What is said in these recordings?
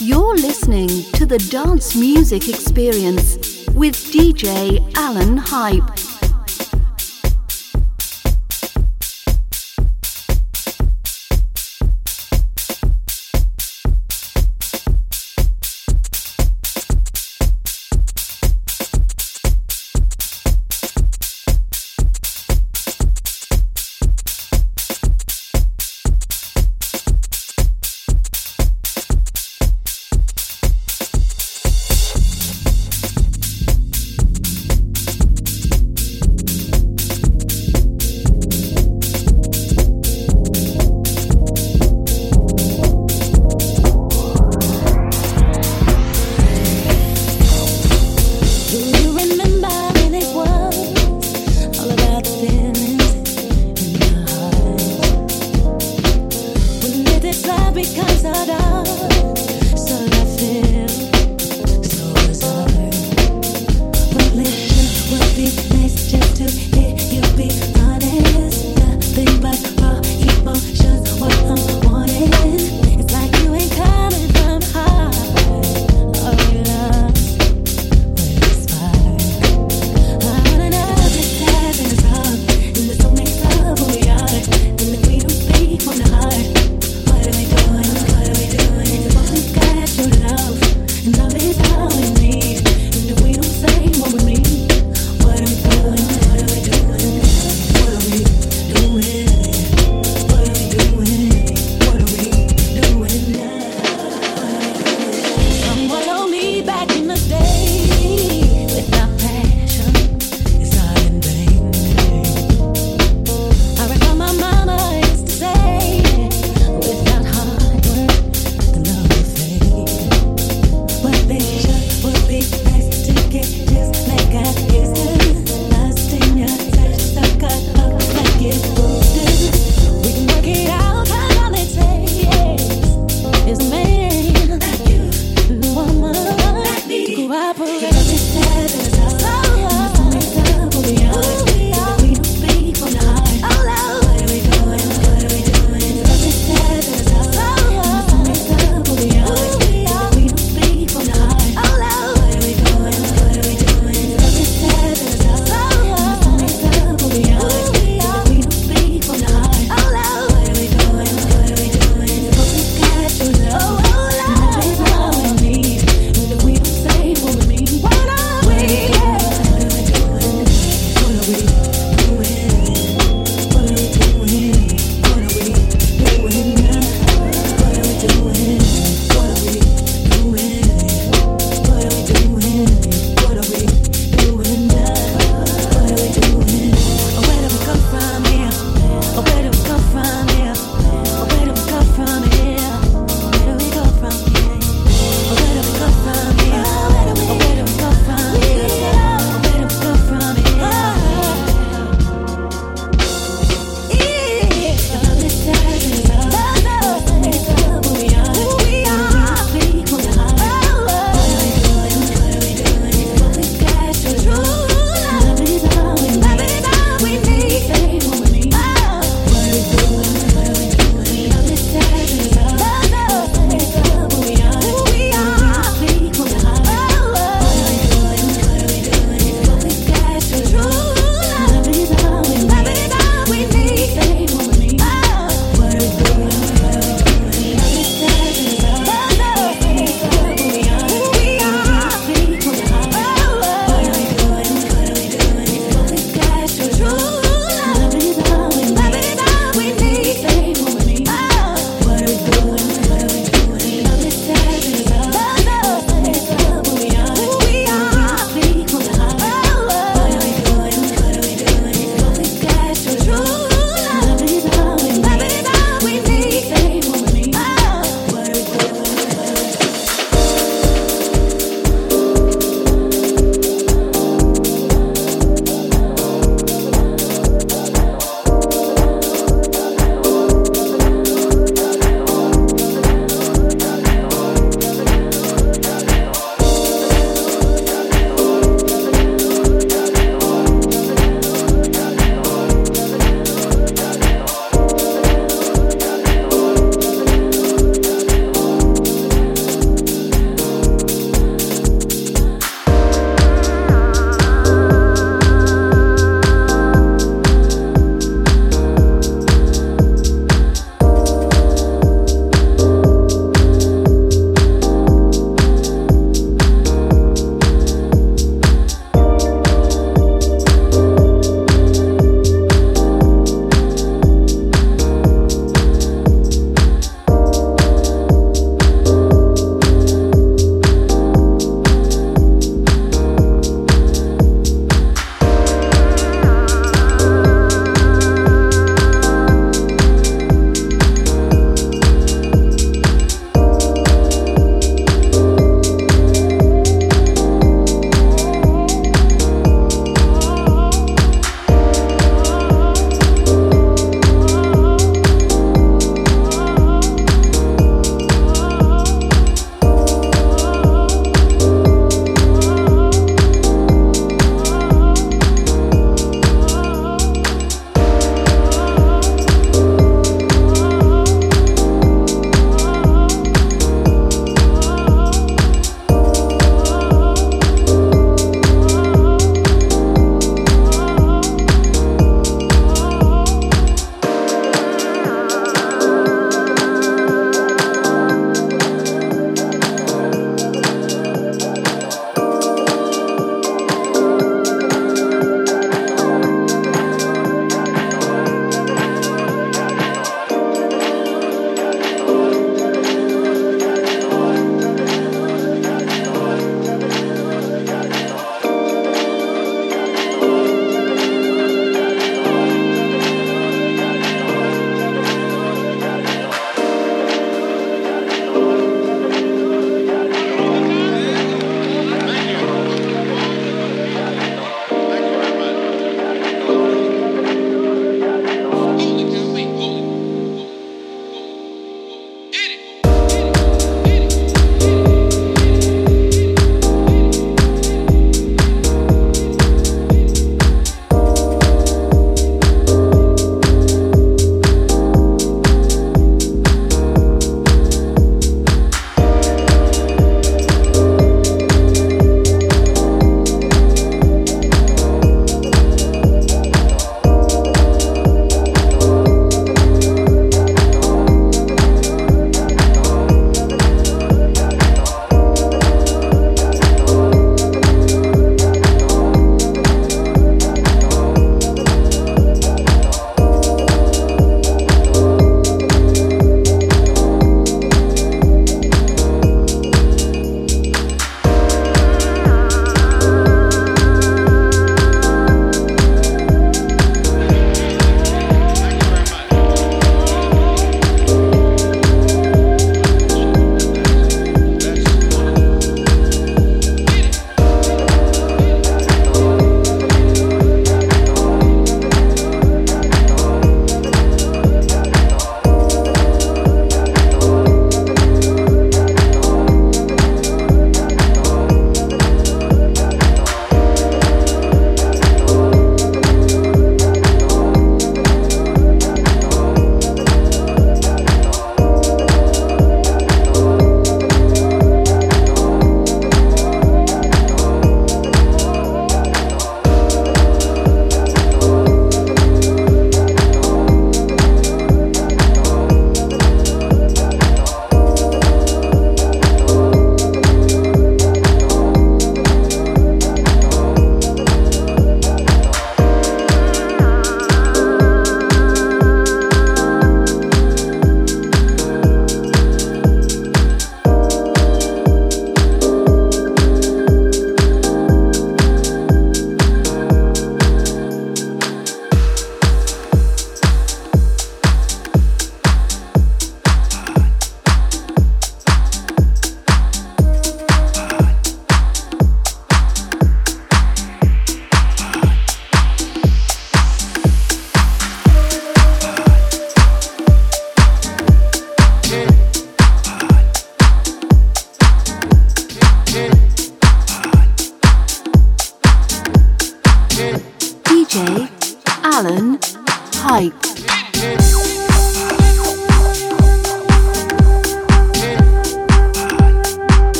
You're listening to the Dance Music Experience with DJ Alan Hype.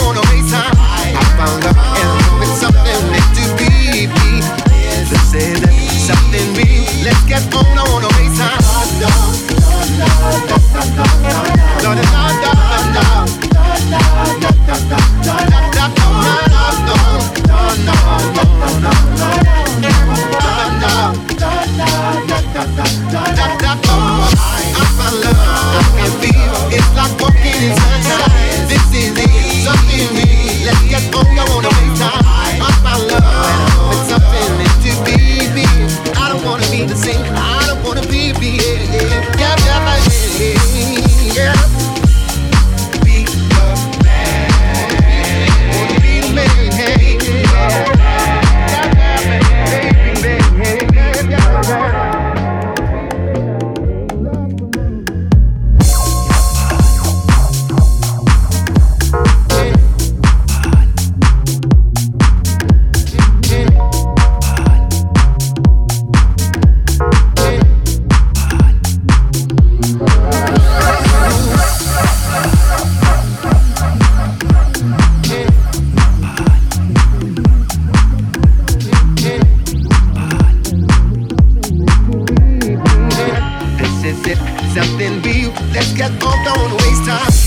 I found and it's something to be. This is something real. Let's get on a I found love, I can feel It's like walking in sunshine This is it me. Let's get on, I wanna. time.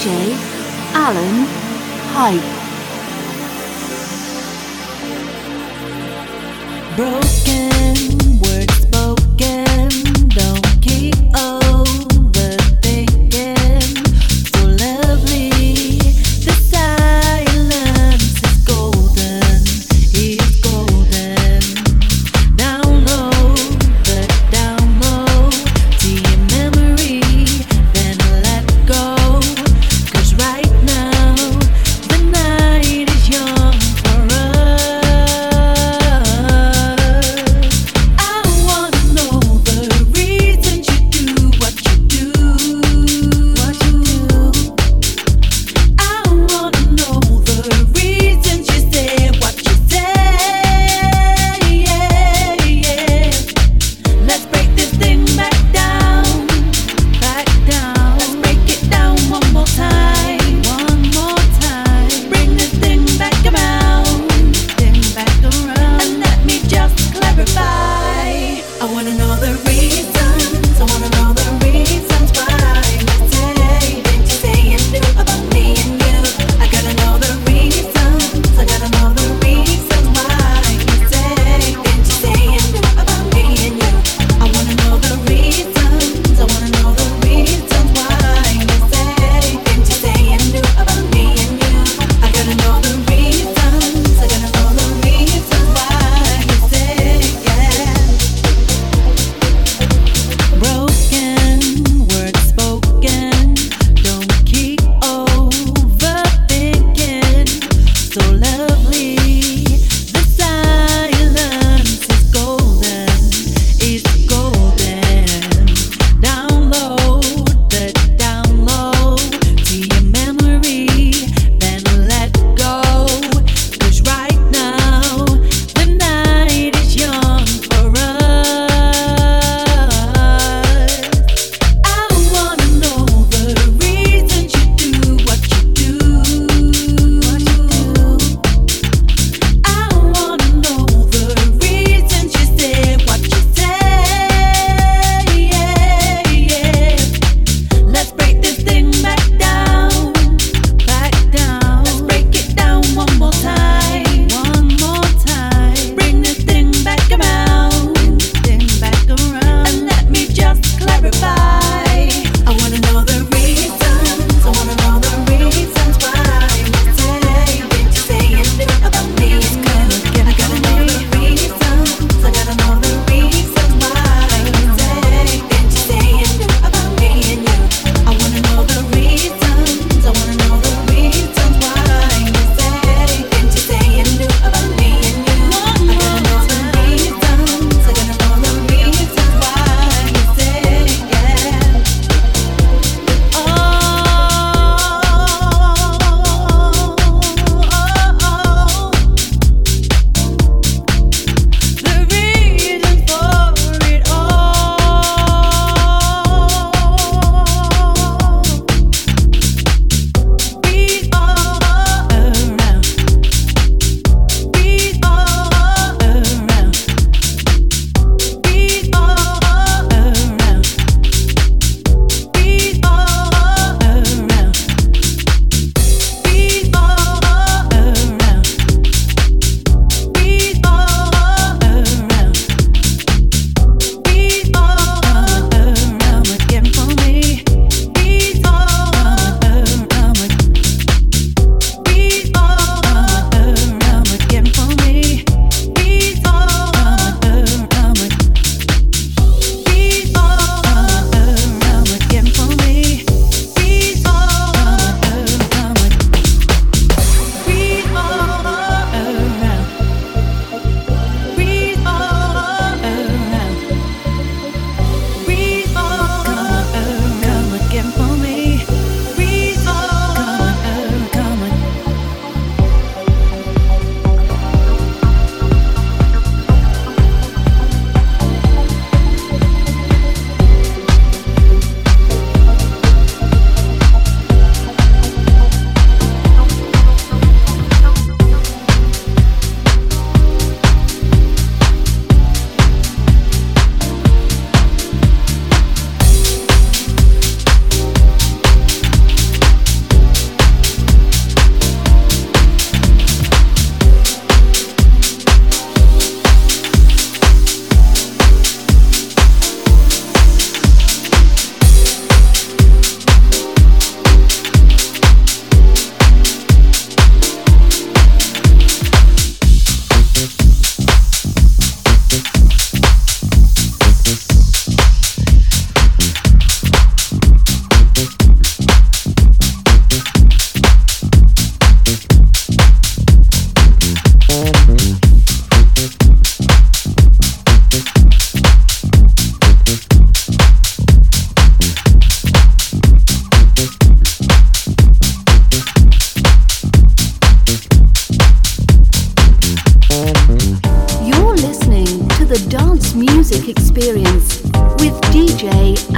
DJ Alan Hype. Broken DJ